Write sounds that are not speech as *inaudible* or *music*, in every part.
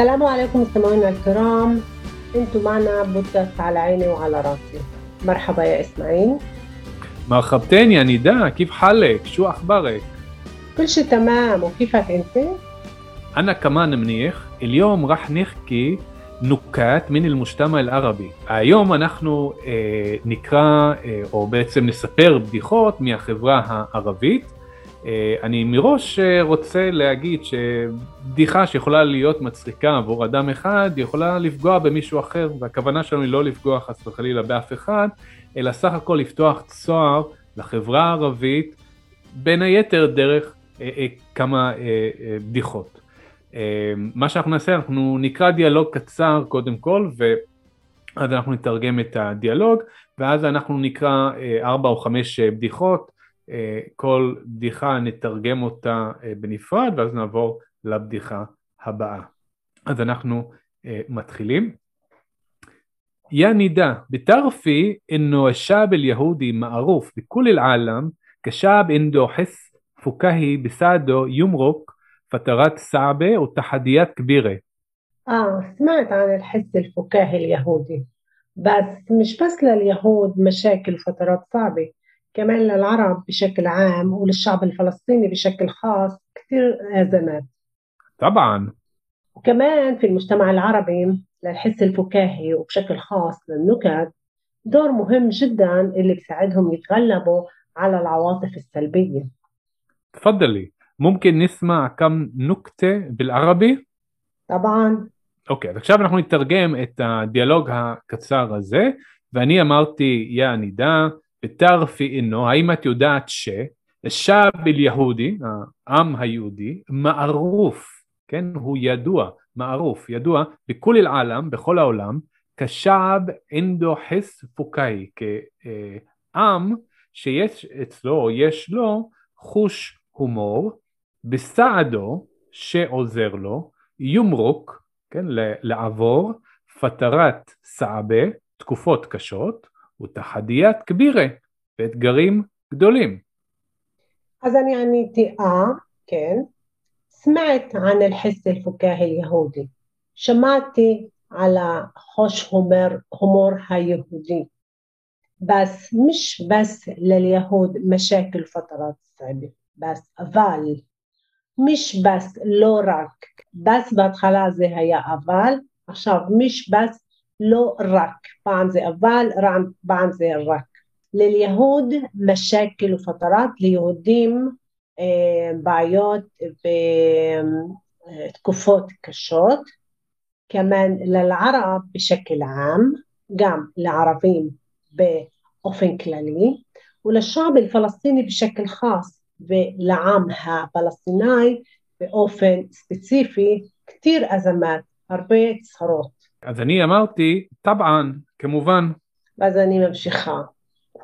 السلام عليكم مستمعينا الكرام انتم معنا بودكاست على عيني وعلى راسي مرحبا يا اسماعيل مرحبتين يا نداء كيف حالك شو اخبارك كل شيء تمام وكيفك انت انا كمان منيح اليوم راح نحكي نكات من المجتمع العربي היום אנחנו אה, נקרא אה, או בעצם נספר בדיחות מהחברה הערבית אה, אני מראש אה, רוצה להגיד שבדיחה שיכולה להיות מצחיקה עבור אדם אחד יכולה לפגוע במישהו אחר והכוונה שלנו היא לא לפגוע חס וחלילה באף אחד אלא סך הכל לפתוח צוהר לחברה הערבית בין היתר דרך אה, אה, כמה אה, אה, בדיחות. אה, מה שאנחנו נעשה אנחנו נקרא דיאלוג קצר קודם כל ואז אנחנו נתרגם את הדיאלוג ואז אנחנו נקרא אה, ארבע או חמש אה, בדיחות אה, כל בדיחה נתרגם אותה אה, בנפרד ואז נעבור לבדיחה הבאה. אז אנחנו אה, מתחילים. يا نداء بتعرفي انه الشعب اليهودي معروف بكل العالم كشعب عنده حس فكاهي بساعده يمرق فترات صعبة وتحديات كبيرة اه سمعت عن الحس الفكاهي اليهودي بس مش بس لليهود مشاكل وفترات صعبة كمان للعرب بشكل عام وللشعب الفلسطيني بشكل خاص كثير أزمات طبعا وكمان في المجتمع العربي للحس الفكاهي وبشكل خاص للنكت دور مهم جدا اللي بيساعدهم يتغلبوا على العواطف السلبية تفضلي ممكن نسمع كم نكتة بالعربي طبعا אוקיי, אז עכשיו אנחנו נתרגם את הדיאלוג הקצר הזה, ואני אמרתי, יא נידה, בתרפי אינו, האם את יודעת ששאב אל-יהודי, העם היהודי, מערוף, כן, הוא ידוע, מערוף, ידוע, בכל אל-עלם, בכל העולם, כשאב אינדו חס פוקאי, כעם שיש אצלו, או יש לו, חוש הומור, בסעדו, שעוזר לו, יומרוק, כן, לעבור, פטרת סעבה, תקופות קשות, ותחדיית כבירה, ואתגרים גדולים. אז אני עניתי אה, כן. سمعت عن الحس الفكاهي اليهودي שמעתי على החוש הומור, הומור היהודי بس مش بس لليهود مشاكل فترات صعبة بس אבל مش بس לא רק بس בהתחלה זה היה אבל עכשיו مش بس לא רק פעם זה אבל, פעם זה רק. לליהוד משקל כאילו, ופטרات, ליהודים אה, בעיות ותקופות אה, קשות, כמאן ללערב בשקל עם, גם לערבים באופן כללי, ולשעב הפלסטיני בשקל חס, ולעם הפלסטיני באופן ספציפי, כתיר אזמת, הרבה צהרות. אז אני אמרתי, טבען, כמובן. ואז אני ממשיכה.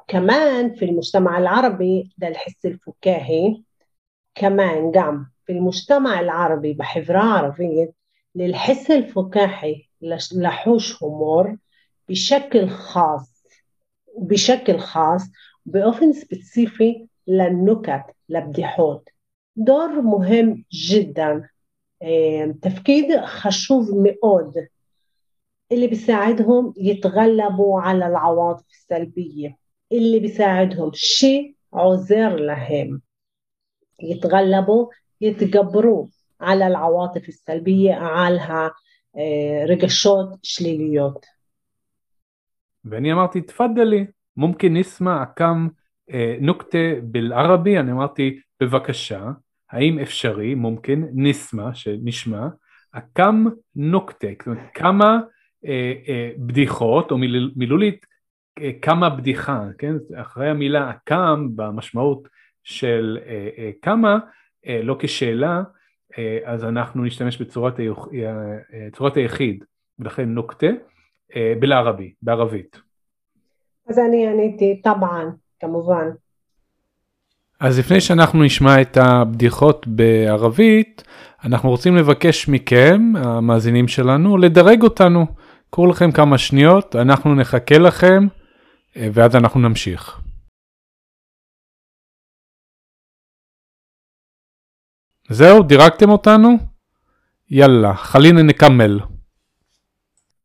كمان في المجتمع العربي للحس الفكاهي كمان قام في المجتمع العربي بحفرة عربية للحس الفكاهي لحوش هومور بشكل خاص بشكل خاص بأوفن سبيسيفي للنكت لبديحوت دور مهم جدا تفكير خشوف מאוד اللي بيساعدهم يتغلبوا على العواطف السلبية اللي بيساعدهم شيء عذر لهم يتغلبوا يتجبروا على العواطف السلبية على רגשות שליליות. ואני אמרתי, תפדלי, ممكن نسمع كم נוקטה بالعربي, אני אמרתי, בבקשה, האם אפשרי, מומקן, נשמע, שנשמע, כם נוקטה, כמה אה, אה, בדיחות או מיל, מילולית כמה בדיחה, כן? אחרי המילה הקם במשמעות של כמה, לא כשאלה, אז אנחנו נשתמש בצורת צורת היחיד, ולכן נוקטה בלערבי, בערבית. אז אני עניתי טבען, כמובן. אז לפני שאנחנו נשמע את הבדיחות בערבית, אנחנו רוצים לבקש מכם, המאזינים שלנו, לדרג אותנו. קחו לכם כמה שניות, אנחנו נחכה לכם, ואז אנחנו נמשיך. זהו, דירגתם אותנו? יאללה, חלינה נקמל.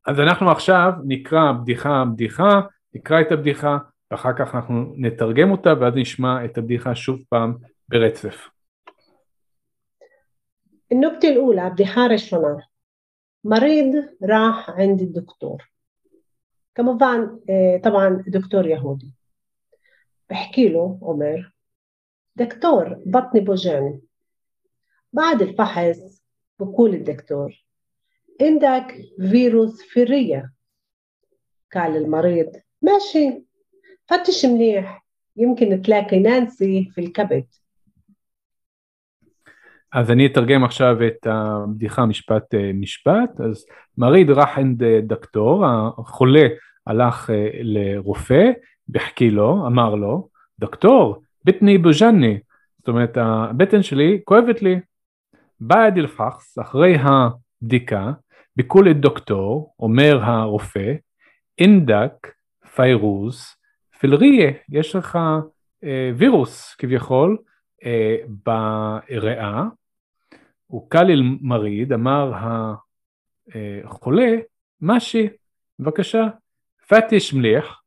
אז אנחנו עכשיו נקרא בדיחה בדיחה, נקרא את הבדיחה, ואחר כך אנחנו נתרגם אותה ואז נשמע את הבדיחה שוב פעם ברצף. النكتة الأولى بضيحة ראשונה مريض راح عند الدكتور. كمان طبعا دكتور يهودي. بحكي له عمر دكتور بطني بوجعني. بعد الفحص بقول الدكتور عندك فيروس في الرية قال المريض ماشي. فتش منيح. يمكن تلاقي نانسي في الكبد. אז אני אתרגם עכשיו את הבדיחה משפט משפט, אז מריד רחנד דקטור, החולה הלך לרופא, בחכי לו, אמר לו, דוקטור, בטני בוז'ני, זאת אומרת הבטן שלי כואבת לי. בעד אלפחס, אחרי הבדיקה, ביקול דוקטור, אומר הרופא, אינדק פיירוז פילריה, יש לך אה, וירוס כביכול אה, בריאה, הוא קליל מריד, אמר החולה, משי, בבקשה, פטיש מליח,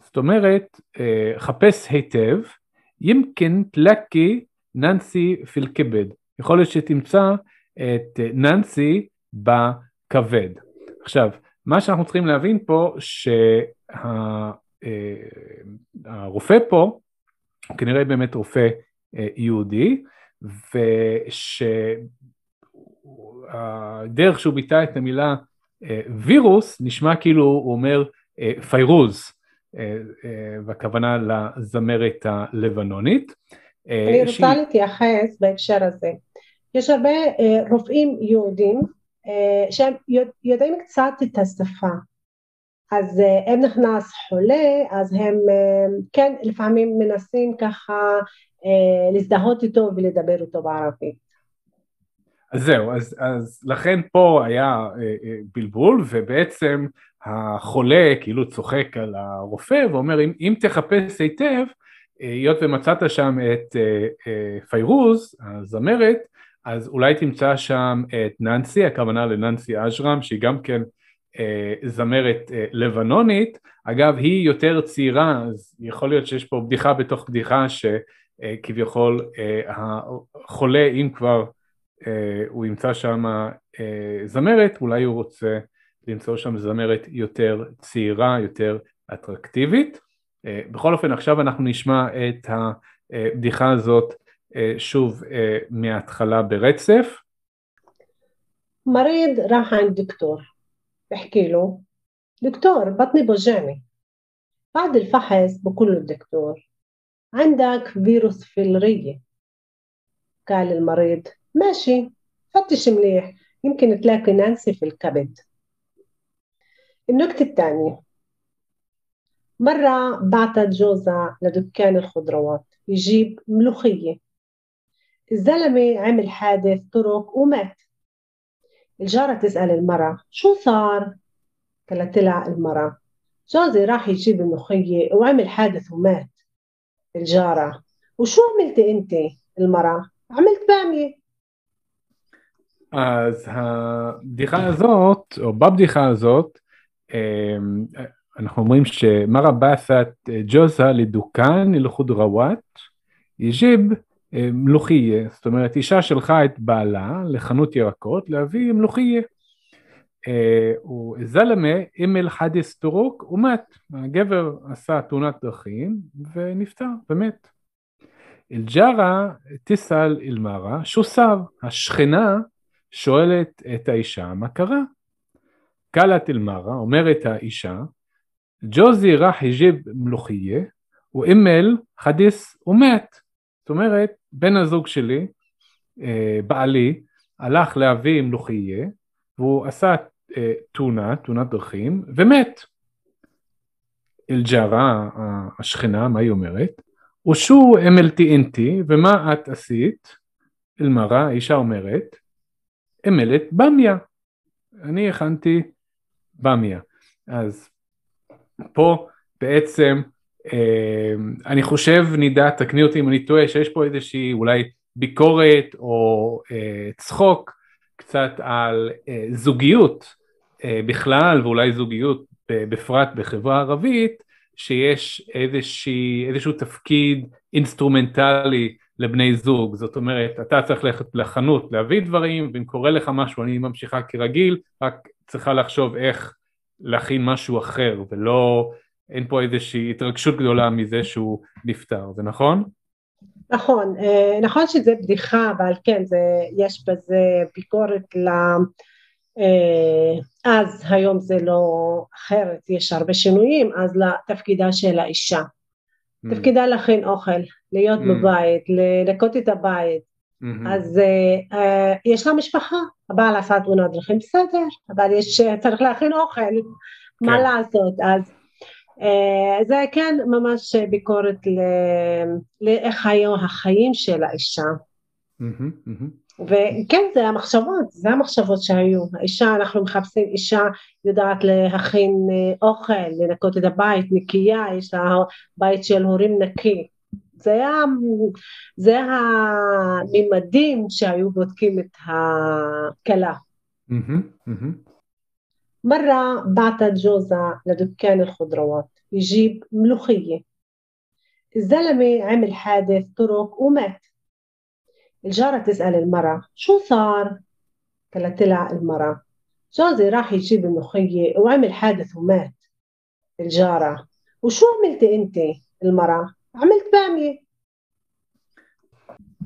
זאת אומרת, אה, חפש היטב, ימקן תלקי ננסי פילכבד, יכול להיות שתמצא את ננסי בכבד. עכשיו, מה שאנחנו צריכים להבין פה, שהרופא אה, פה, הוא כנראה באמת רופא אה, יהודי, ושהדרך שהוא ביטא את המילה אה, וירוס נשמע כאילו הוא אומר פיירוז, והכוונה לזמרת הלבנונית. אני רוצה שהיא... להתייחס בהקשר הזה. יש הרבה רופאים יהודים שהם יודעים קצת את השפה. אז אם נכנס חולה, אז הם כן לפעמים מנסים ככה להזדהות איתו ולדבר איתו בערבית. אז זהו, אז, אז לכן פה היה בלבול ובעצם החולה כאילו צוחק על הרופא ואומר אם, אם תחפש היטב, היות ומצאת שם את פיירוז, הזמרת, אז אולי תמצא שם את ננסי, הכוונה לננסי אג'רם, שהיא גם כן אה, זמרת אה, לבנונית, אגב היא יותר צעירה, אז יכול להיות שיש פה בדיחה בתוך בדיחה שכביכול אה, החולה, אם כבר אה, הוא ימצא שם אה, זמרת, אולי הוא רוצה למצוא שם זמרת יותר צעירה, יותר אטרקטיבית. אה, בכל אופן עכשיו אנחנו נשמע את הבדיחה הזאת שוב מההתחלה ברצף. مريض راح عند دكتور بحكي له دكتور بطني بوجعني بعد الفحص بقول له الدكتور عندك فيروس في الرية قال المريض ماشي. فتش مليح. يمكن تلاقي نانسي في الكبد. النكتة الثانية. مرة بعتت جوزها لدكان الخضروات. يجيب ملوخية. الزلمة عمل حادث طرق ومات. الجارة تسأل المرأة شو صار؟ قالت لها المرأة. جوزي راح يجيب الملوخية وعمل حادث ومات. الجارة وشو عملتي انت المرأة؟ عملت بامية. אז הבדיחה הזאת, או בבדיחה הזאת, אנחנו אומרים שמרה באסת ג'וזה לדוכן אל-חודרוואט, יג'יב מלוכיה, זאת אומרת אישה שלחה את בעלה לחנות ירקות להביא מלוכיה. זלמה אימל חדיס טורוק ומת, הגבר עשה תאונת דרכים ונפטר ומת. אל-ג'ארה תיסל אל-מרה שוסר, השכנה שואלת את האישה מה קרה. קלת אל-מרה, אומרת האישה, ג'וזי רח יג'יב מלוכיה, ואימל חדיס ומת. זאת אומרת, בן הזוג שלי, אה, בעלי, הלך להביא מלוכיה, והוא עשה אה, תאונה, תאונת דרכים, ומת. אל-ג'ארה, השכנה, מה היא אומרת? ושו אמלתי אינתי, ומה את עשית? אל-מרה, האישה אומרת, אמלת במיה. אני הכנתי במיה. אז פה בעצם אה, אני חושב נידה, תקני אותי אם אני טועה, שיש פה איזושהי אולי ביקורת או אה, צחוק קצת על אה, זוגיות אה, בכלל ואולי זוגיות בפרט בחברה ערבית, שיש איזושהי, איזשהו תפקיד אינסטרומנטלי לבני זוג, זאת אומרת אתה צריך ללכת לחנות להביא דברים ואם קורה לך משהו אני ממשיכה כרגיל, רק צריכה לחשוב איך להכין משהו אחר ולא, אין פה איזושהי התרגשות גדולה מזה שהוא נפטר, זה נכון? נכון, אה, נכון שזה בדיחה אבל כן זה, יש בזה ביקורת ל... אה, אז היום זה לא אחרת, יש הרבה שינויים, אז לתפקידה של האישה. Mm. תפקידה להכין אוכל, להיות mm. בבית, לנקות את הבית. Mm-hmm. אז uh, uh, יש לה משפחה, הבעל עשה תאונת דרכים, בסדר, אבל יש, צריך להכין אוכל, כן. מה לעשות, אז uh, זה כן ממש ביקורת לאיך היו החיים של האישה. Mm-hmm, mm-hmm. וכן זה המחשבות, זה המחשבות שהיו, האישה, אנחנו מחפשים אישה יודעת להכין אוכל, לנקות את הבית, נקייה, יש לה בית של הורים נקי, זה היה, זה הממדים שהיו בודקים את הכלה. مرة بعتت جوزها لدكان الخضروات يجيب ملوخية الزلمة عمل حادث طرق ومات الجارة تسأل المرأة شو صار؟ قالت لها المرأة جوزي راح يجيب المخية وعمل حادث ومات الجارة وشو عملتي انت المرأة؟ عملت بامية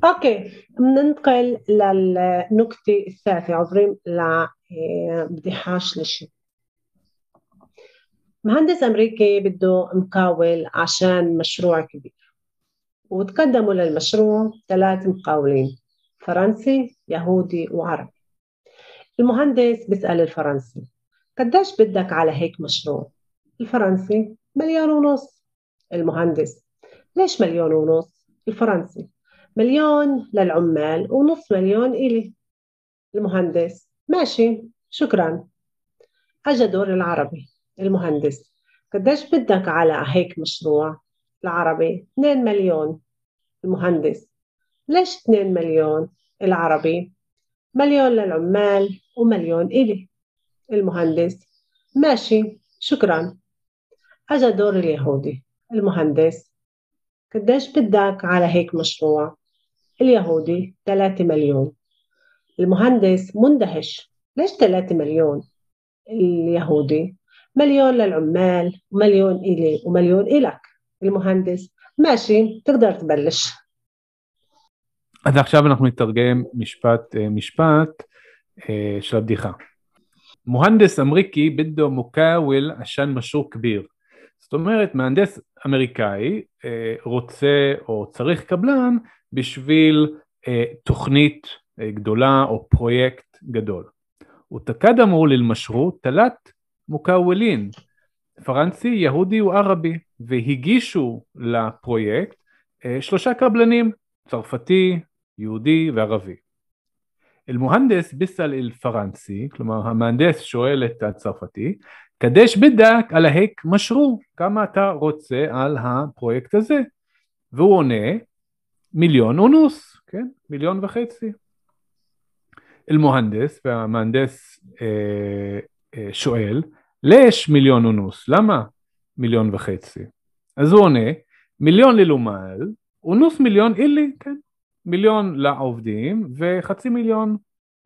أوكي بننتقل للنكتة الثالثة عبرين لبديحة شلشي مهندس أمريكي بده مقاول عشان مشروع كبير وتقدموا للمشروع ثلاث مقاولين فرنسي يهودي وعربي. المهندس بيسأل الفرنسي قديش بدك على هيك مشروع؟ الفرنسي مليون ونص. المهندس ليش مليون ونص الفرنسي؟ مليون للعمال ونص مليون إلي. المهندس. ماشي شكرا. أجا دور العربي. المهندس. قديش بدك على هيك مشروع؟ العربي. 2 مليون. المهندس. ليش 2 مليون؟ العربي. مليون للعمال ومليون إلي. المهندس. ماشي شكرا. أجا دور اليهودي. المهندس. قديش بدك على هيك مشروع اليهودي 3 مليون المهندس مندهش ليش 3 مليون اليهودي مليون للعمال ومليون إلي ومليون إلك المهندس ماشي تقدر تبلش אז עכשיו אנחנו נתרגם משפט משפט של הבדיחה. מוהנדס אמריקי בדו מוקאוויל עשן משור כביר. זאת אומרת מהנדס אמריקאי רוצה או צריך קבלן בשביל תוכנית גדולה או פרויקט גדול. ותקדמו ללמשרו תלת מוקאוולין פרנסי, יהודי וערבי, והגישו לפרויקט אה, שלושה קבלנים, צרפתי, יהודי וערבי. אל-מוהנדס ביסל אל-פרנסי, כלומר המהנדס שואל את הצרפתי, קדש בדק על ההק משרו, כמה אתה רוצה על הפרויקט הזה? והוא עונה, מיליון אונוס, כן? מיליון וחצי. אל-מוהנדס, והמהנדס אה, אה, שואל, לש מיליון אונוס, למה מיליון וחצי? אז הוא עונה, מיליון ללומל, אונוס מיליון אילי, כן, מיליון לעובדים וחצי מיליון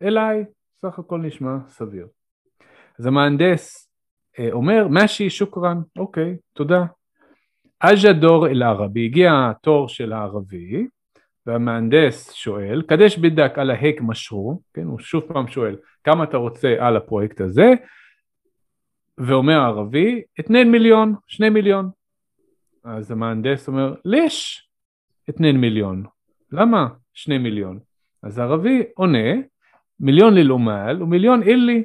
אליי, סך הכל נשמע סביר. אז המהנדס אומר, משי שוקרן, אוקיי, תודה. אג'ה דור אל ערבי, הגיע התור של הערבי, והמהנדס שואל, קדש בדק על ההק משרו, כן, הוא שוב פעם שואל, כמה אתה רוצה על הפרויקט הזה? ואומר הערבי, 2 מיליון, 2 מיליון. אז המהנדס אומר, ליש 2 מיליון. למה 2 מיליון? אז הערבי עונה, מיליון ללומל ומיליון אילי.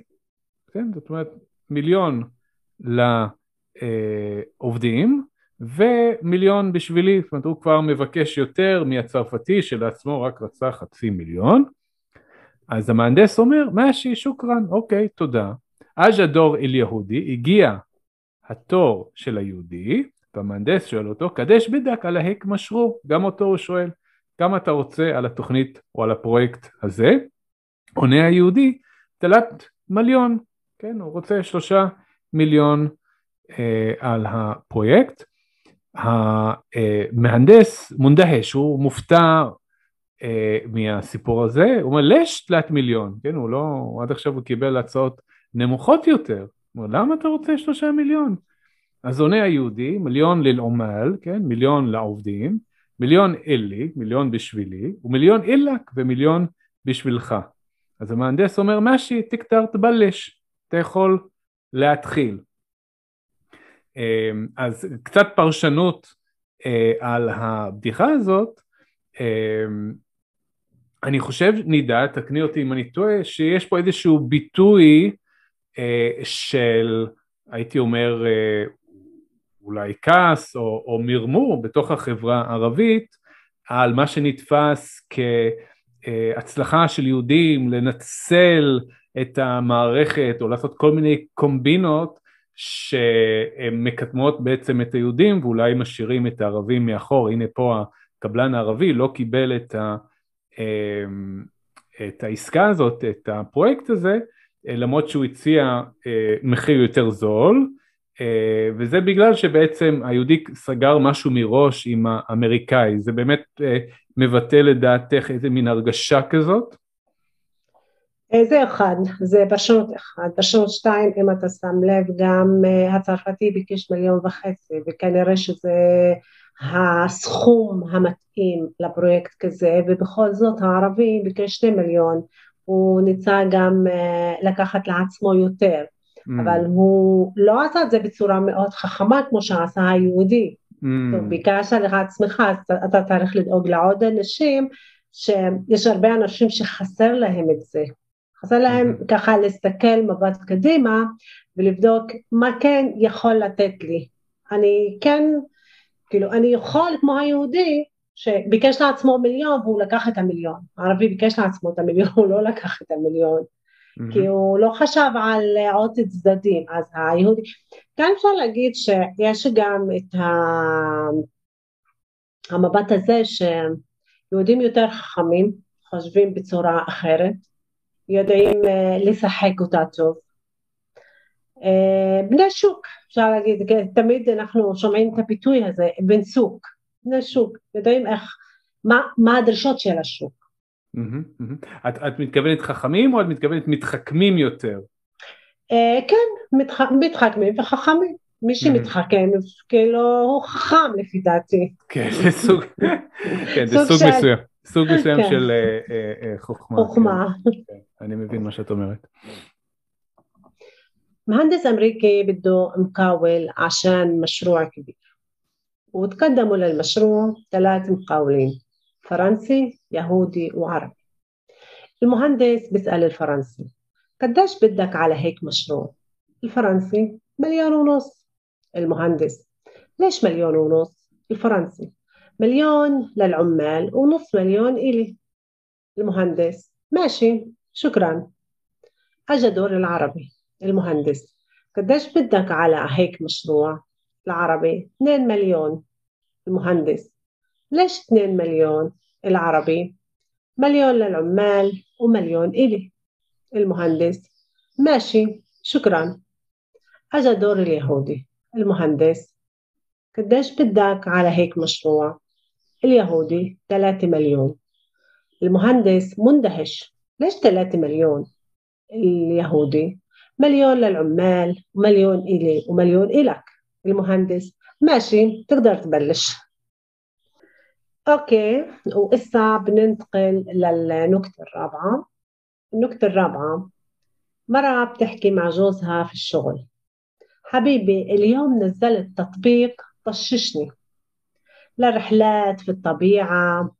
כן, זאת אומרת, מיליון לעובדים ומיליון בשבילי, זאת אומרת הוא כבר מבקש יותר מהצרפתי שלעצמו רק רצה חצי מיליון. אז המהנדס אומר, מאשי שוקרן, אוקיי, תודה. אג'דור אל יהודי, הגיע התור של היהודי, והמהנדס שואל אותו, קדש בדק על ההק משרו, גם אותו הוא שואל, כמה אתה רוצה על התוכנית או על הפרויקט הזה? עונה היהודי, תלת מיליון, כן, הוא רוצה שלושה מיליון אה, על הפרויקט. המהנדס מונדהש, הוא מופתע אה, מהסיפור הזה, הוא אומר לש תלת מיליון, כן, הוא לא, עד עכשיו הוא קיבל הצעות נמוכות יותר, הוא אומר למה אתה רוצה שלושה מיליון? אז עונה היהודי, מיליון ללעומל, כן, מיליון לעובדים, מיליון אלי, מיליון בשבילי, ומיליון אילק ומיליון בשבילך. אז המהנדס אומר משי תקטר תבלש, אתה יכול להתחיל. אמ, אז קצת פרשנות אה, על הבדיחה הזאת, אמ, אני חושב, נידה, תקני אותי אם אני טועה, שיש פה איזשהו ביטוי אה, של, הייתי אומר, אה, אולי כעס או, או מרמור בתוך החברה הערבית על מה שנתפס כהצלחה של יהודים לנצל את המערכת או לעשות כל מיני קומבינות שהן מקדמות בעצם את היהודים ואולי משאירים את הערבים מאחור, הנה פה הקבלן הערבי לא קיבל את, ה, אמ, את העסקה הזאת, את הפרויקט הזה, למרות שהוא הציע אה, מחיר יותר זול, אה, וזה בגלל שבעצם היהודי סגר משהו מראש עם האמריקאי, זה באמת אה, מבטא לדעתך איזה מין הרגשה כזאת? זה אחד, זה פרשנות אחד. פרשנות שתיים, אם אתה שם לב, גם הצרפתי ביקש מיליון וחצי, וכנראה שזה הסכום המתאים לפרויקט כזה, ובכל זאת הערבי ביקש שני מיליון, הוא ניסה גם לקחת לעצמו יותר. mm. אבל הוא לא עשה את זה בצורה מאוד חכמה כמו שעשה היהודי. Mm. טוב, ביקשת לך עצמך, אז אתה צריך לדאוג לעוד אנשים, שיש הרבה אנשים שחסר להם את זה. חסר להם. ככה להסתכל מבט קדימה ולבדוק מה כן יכול לתת לי. אני כן, כאילו, אני יכול כמו היהודי, שביקש לעצמו מיליון והוא לקח את המיליון. הערבי ביקש לעצמו את המיליון, *laughs* הוא לא לקח את המיליון. mm-hmm. כי הוא לא חשב על עוד צדדים, אז היהודי, כאן אפשר להגיד שיש גם את ה... המבט הזה שיהודים יותר חכמים, חושבים בצורה אחרת, יודעים אה, לשחק אותה טוב. אה, בני שוק, אפשר להגיד, תמיד אנחנו שומעים את הפיתוי הזה, בן סוק, בני שוק, יודעים איך, מה, מה הדרישות של השוק. את, את מתכוונת חכמים או את מתכוונת מתחכמים יותר? אה, כן, מתחכמים וחכמים. מי שמתחכם, כאילו הוא חכם לפי דעתי. כן, זה סוג, כן, זה סוג מסוים, סוג מסוים כן. של אה, אה, חוכמה. חוכמה. כן, אני מבין מה שאת אומרת. مهندس أمريكي بده مقاول عشان مشروع كبير وتقدموا للمشروع ثلاث مقاولين فرنسي يهودي وعربي المهندس بيسأل الفرنسي قديش بدك على هيك مشروع الفرنسي مليون ونص المهندس ليش مليون ونص الفرنسي مليون للعمال ونص مليون إلي المهندس. ماشي شكرا. أجا دور العربي المهندس. قديش بدك على هيك مشروع؟ العربي 2 مليون. المهندس ليش 2 مليون؟ العربي مليون للعمال ومليون إلي. المهندس ماشي شكرا. أجا دور اليهودي المهندس. قديش بدك على هيك مشروع؟ اليهودي 3 مليون. المهندس مندهش. ليش 3 مليون؟ اليهودي. مليون للعمال ومليون إلي ومليون إلك. المهندس. ماشي تقدر تبلش. أوكي وإسا بننتقل للنكتة الرابعة. النكتة الرابعة. مرأة بتحكي مع جوزها في الشغل. حبيبي اليوم نزلت تطبيق طششني. لرحلات في الطبيعة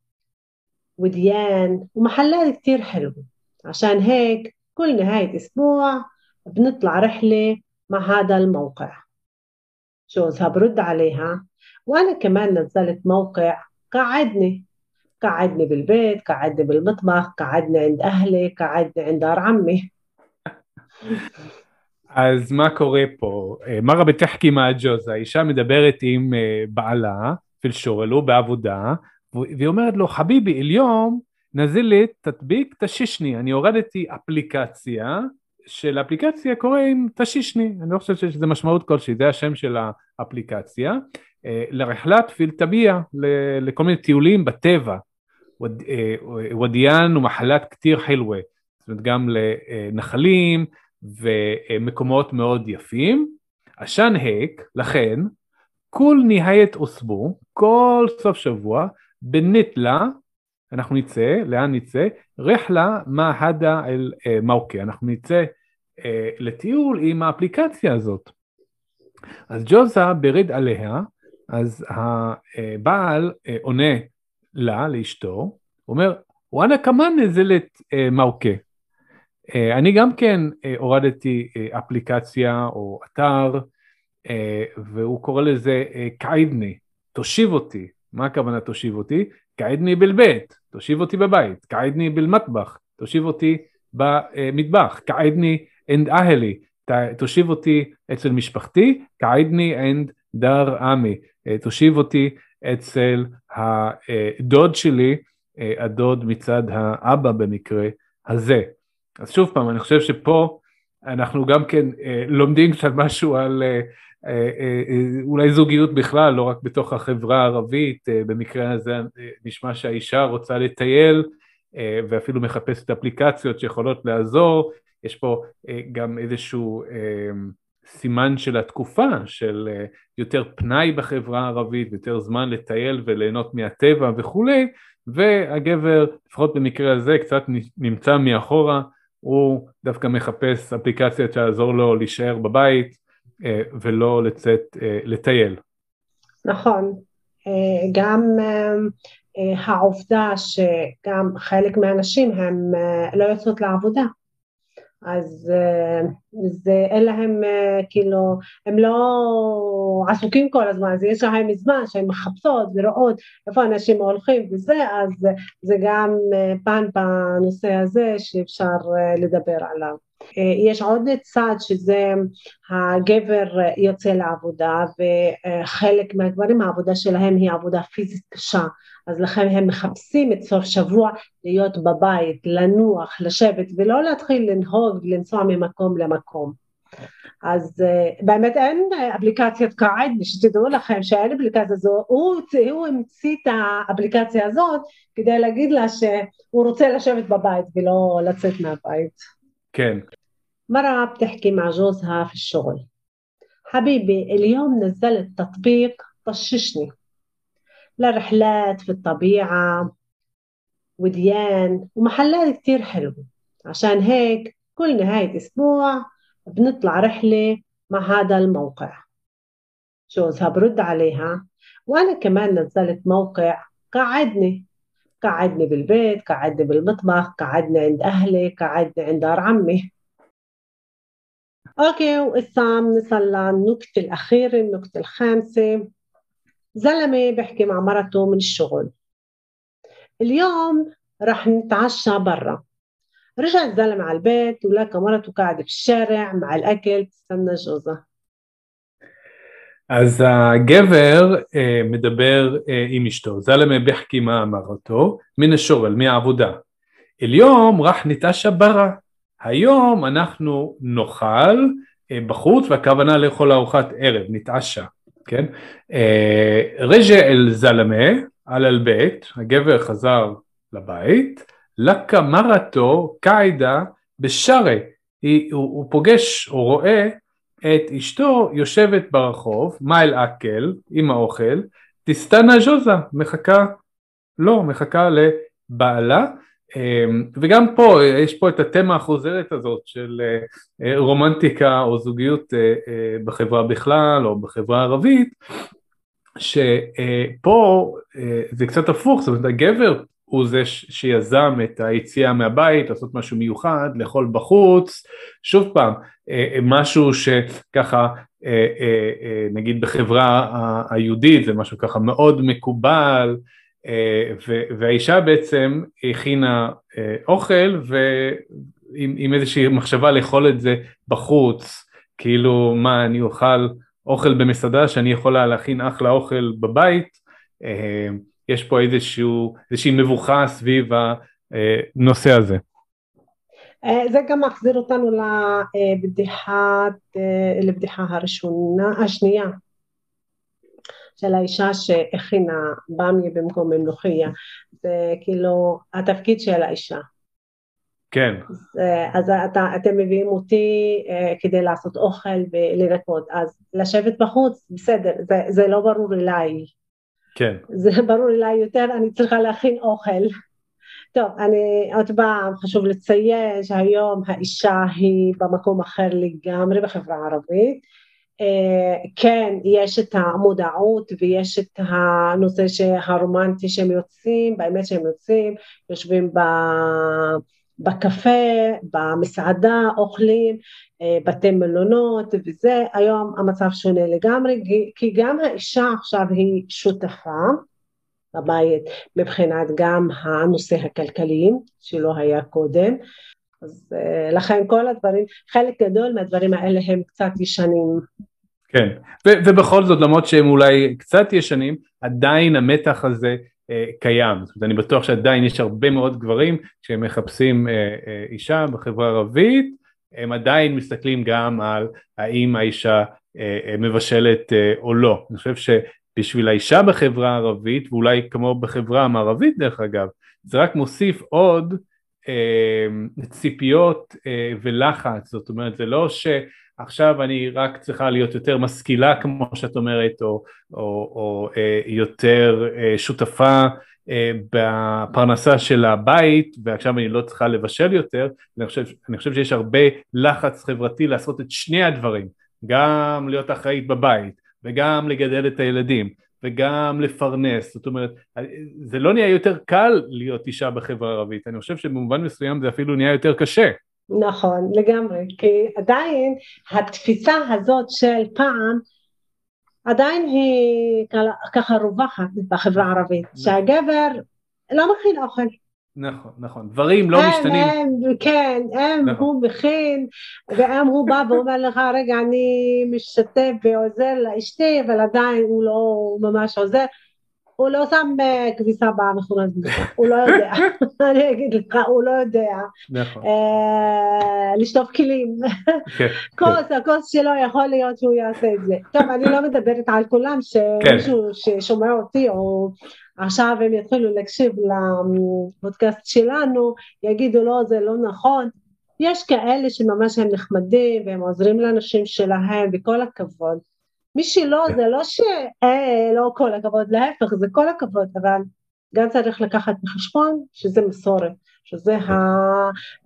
وديان ومحلات كتير حلوة. عشان هيك كل نهاية أسبوع بنطلع رحلة مع هذا الموقع. جوزها برد عليها؟ وأنا كمان نزلت موقع قعدني. قعدني بالبيت قعدني بالمطبخ قعدني عند أهلي قعدني عند دار عمي. *laughs* אז מה קורה פה? מרה בתחכי מהג'וז, האישה מדברת עם בעלה, פילשורלו בעבודה, והיא אומרת לו, חביבי, אליום נזילי תדביק תשישני, אני הורדתי אפליקציה, של אפליקציה קוראים תשישני, אני לא חושב שזה משמעות כלשהי, זה השם של האפליקציה, לרחלת פילטביה, לכל מיני טיולים בטבע, ודיאן ומחלת כתיר חילווה, זאת אומרת גם לנחלים ומקומות מאוד יפים. עשן היק, לכן, כל נהיית אוסבו, כל סוף שבוע, בניטלה, אנחנו נצא, לאן נצא? רחלה מה הדה אל מאוקי, אנחנו נצא לטיול עם האפליקציה הזאת. אז ג'וזה ברד עליה, אז הבעל עונה לה, לאשתו, אומר, וואנה כמן נזלת מאוקי. אני גם כן הורדתי אפליקציה או אתר, והוא קורא לזה קעידני, תושיב אותי. מה הכוונה תושיב אותי? קעידני בלבית, תושיב אותי בבית, קעידני בלמטבח, תושיב אותי במטבח, קעידני عند أهلي, תושיב אותי אצל משפחתי, قعدني عند دار عمي, תושיב אותי אצל הדוד שלי, הדוד מצד האבא במקרה הזה. אז שוב פעם, אני חושב שפה אנחנו גם כן לומדים קצת משהו על אולי זוגיות בכלל, לא רק בתוך החברה הערבית, במקרה הזה נשמע שהאישה רוצה לטייל ואפילו מחפשת אפליקציות שיכולות לעזור, יש פה גם איזשהו סימן של התקופה, של יותר פנאי בחברה הערבית, יותר זמן לטייל וליהנות מהטבע וכולי, והגבר, לפחות במקרה הזה, קצת נמצא מאחורה, הוא דווקא מחפש אפליקציה שתעזור לו להישאר בבית ולא לצאת לטייל. נכון, גם העובדה שגם חלק מהנשים הן לא יוצאות לעבודה, אז זה, אין להם כאילו, הם לא עסוקים כל הזמן, אז יש להם זמן שהן מחפשות ורואות איפה אנשים הולכים וזה, אז זה גם פן בנושא הזה שאפשר לדבר עליו. יש עוד צד שזה הגבר יוצא לעבודה וחלק מהגברים העבודה שלהם היא עבודה פיזית קשה אז לכן הם מחפשים את סוף שבוע להיות בבית, לנוח, לשבת ולא להתחיל לנהוג ולנסוע ממקום למקום. אז באמת אין אפליקציית קעד, שתדעו לכם שאין אפליקציה הזו, הוא, הוא המציא את האפליקציה הזאת כדי להגיד לה שהוא רוצה לשבת בבית ולא לצאת מהבית. כן. مرة بتحكي مع جوزها في الشغل. حبيبي اليوم نزلت تطبيق طششني. لرحلات في الطبيعة وديان ومحلات كتير حلوة. عشان هيك كل نهاية أسبوع بنطلع رحلة مع هذا الموقع. جوزها برد عليها وأنا كمان نزلت موقع قعدني قعدني بالبيت قعدني بالمطبخ قعدني عند أهلي قعدني عند دار عمي. أوكي وإسا بنصل للنكتة الأخيرة النكتة الخامسة. زلمة بحكي مع مرته من الشغل. اليوم رح نتعشى برا. رجع الزلمة على البيت ولقى مرته قاعدة في الشارع مع الأكل تستنى جوزها. אז הגבר אה, מדבר אה, עם אשתו, זלמה בחכי מה אמרתו, מן השורל, מהעבודה. אליום רח ניטשה ברא, היום אנחנו נאכל אה, בחוץ, והכוונה לאכול ארוחת ערב, נתעשה, כן? אה, רג'ה אל זלמה, על אל בית, הגבר חזר לבית, לקה מרתו קעידה בשרה, הוא, הוא פוגש או רואה את אשתו יושבת ברחוב, מייל אקל, עם האוכל, תסתנה ז'וזה, מחכה, לא, מחכה לבעלה, וגם פה, יש פה את התמה החוזרת הזאת של רומנטיקה או זוגיות בחברה בכלל או בחברה הערבית, שפה זה קצת הפוך, זאת אומרת הגבר הוא זה שיזם את היציאה מהבית, לעשות משהו מיוחד, לאכול בחוץ, שוב פעם, משהו שככה נגיד בחברה היהודית זה משהו ככה מאוד מקובל והאישה בעצם הכינה אוכל ועם איזושהי מחשבה לאכול את זה בחוץ, כאילו מה אני אוכל אוכל במסעדה שאני יכולה להכין אחלה אוכל בבית, יש פה איזשהו, איזושהי מבוכה סביב הנושא הזה. זה גם מחזיר אותנו לבדיחה, לבדיחה הראשונה, השנייה של האישה שהכינה במיה במקום מנוחיה, זה כאילו התפקיד של האישה. כן. אז, אז אתה, אתם מביאים אותי uh, כדי לעשות אוכל ולנקות, אז לשבת בחוץ, בסדר, זה, זה לא ברור אליי. כן. זה ברור אליי יותר, אני צריכה להכין אוכל. טוב, אני עוד פעם חשוב לציין שהיום האישה היא במקום אחר לגמרי בחברה הערבית. Uh, כן, יש את המודעות ויש את הנושא הרומנטי שהם יוצאים, באמת שהם יוצאים, יושבים ב... בקפה, במסעדה, אוכלים, אה, בתי מלונות וזה, היום המצב שונה לגמרי, כי גם האישה עכשיו היא שותפה בבית מבחינת גם הנושא הכלכלי שלא היה קודם, אז אה, לכן כל הדברים, חלק גדול מהדברים האלה הם קצת ישנים. כן, ו- ובכל זאת למרות שהם אולי קצת ישנים, עדיין המתח הזה אה, קיים, זאת אומרת אני בטוח שעדיין יש הרבה מאוד גברים שהם מחפשים אה, אה, אישה בחברה הערבית, הם עדיין מסתכלים גם על האם האישה מבשלת או לא, אני חושב שבשביל האישה בחברה הערבית ואולי כמו בחברה המערבית דרך אגב, זה רק מוסיף עוד ציפיות ולחץ, זאת אומרת זה לא ש... עכשיו אני רק צריכה להיות יותר משכילה כמו שאת אומרת, או, או, או אה, יותר אה, שותפה אה, בפרנסה של הבית, ועכשיו אני לא צריכה לבשל יותר, אני חושב, אני חושב שיש הרבה לחץ חברתי לעשות את שני הדברים, גם להיות אחראית בבית, וגם לגדל את הילדים, וגם לפרנס, זאת אומרת, זה לא נהיה יותר קל להיות אישה בחברה הערבית, אני חושב שבמובן מסוים זה אפילו נהיה יותר קשה. נכון, לגמרי, כי עדיין התפיסה הזאת של פעם עדיין היא ככה רווחת בחברה הערבית, נכון. שהגבר לא מכין אוכל. נכון, נכון, דברים לא הם, משתנים. הם, כן, הם, נכון. הוא מכין, ואם הוא בא ואומר לך, רגע, אני משתתף ועוזר לאשתי, אבל עדיין הוא לא ממש עוזר, הוא לא שם אה, כביסה במכונת כביסה, הוא לא יודע, *laughs* אני אגיד לך, הוא לא יודע. נכון. אה, לשטוף כלים. כן, *laughs* כוס. הכוס שלו יכול להיות שהוא יעשה את זה. טוב, אני לא מדברת על כולם, שמישהו כן. ששומע אותי, או עכשיו הם יתחילו להקשיב לפודקאסט שלנו, יגידו לא, זה לא נכון. יש כאלה שממש הם נחמדים והם עוזרים לאנשים שלהם, וכל הכבוד. מי שלא, כן. זה לא שלא כל הכבוד, להפך, זה כל הכבוד, אבל גם צריך לקחת בחשבון שזה מסורת, שזה כן.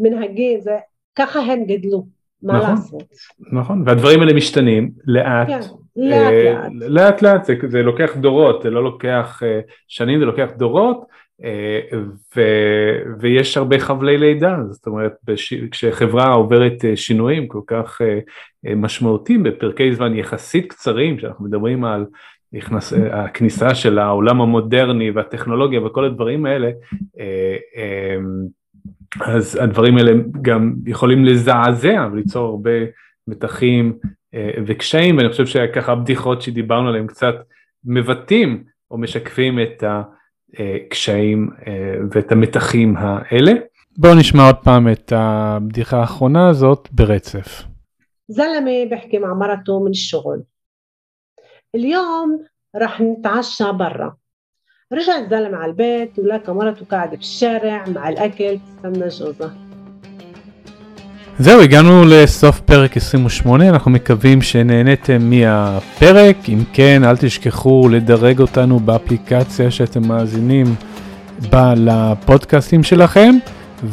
המנהגים, זה, ככה הם גדלו, מה נכון, לעשות. נכון, והדברים האלה משתנים לאט, כן, לאט, אה, לאט. לאט לאט, זה, זה לוקח דורות, זה לא לוקח אה, שנים, זה לוקח דורות, אה, ו, ויש הרבה חבלי לידה, זאת אומרת בש, כשחברה עוברת שינויים כל כך משמעותיים בפרקי זמן יחסית קצרים, כשאנחנו מדברים על נכנס, הכניסה של העולם המודרני והטכנולוגיה וכל הדברים האלה, אז הדברים האלה גם יכולים לזעזע וליצור הרבה מתחים וקשיים, ואני חושב שככה הבדיחות שדיברנו עליהן קצת מבטאים או משקפים את ה... הקשיים אה, ואת המתחים האלה. בואו נשמע עוד פעם את הבדיחה האחרונה הזאת ברצף. زلمة بحكي مع مرته من الشغل اليوم رح نتعشى برا رجع الزلمة على البيت ولقى مرته قاعدة في الشارع مع الأكل تستنى جوزها זהו, הגענו לסוף פרק 28, אנחנו מקווים שנהניתם מהפרק, אם כן, אל תשכחו לדרג אותנו באפליקציה שאתם מאזינים לפודקאסטים שלכם,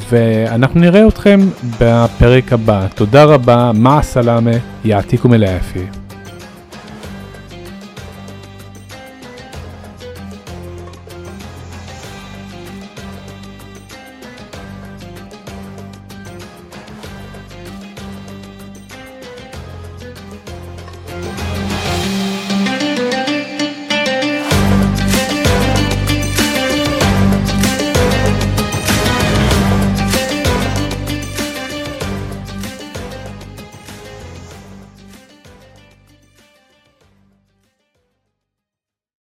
ואנחנו נראה אתכם בפרק הבא. תודה רבה, מה הסלאמה, יעתיקו מלאפי.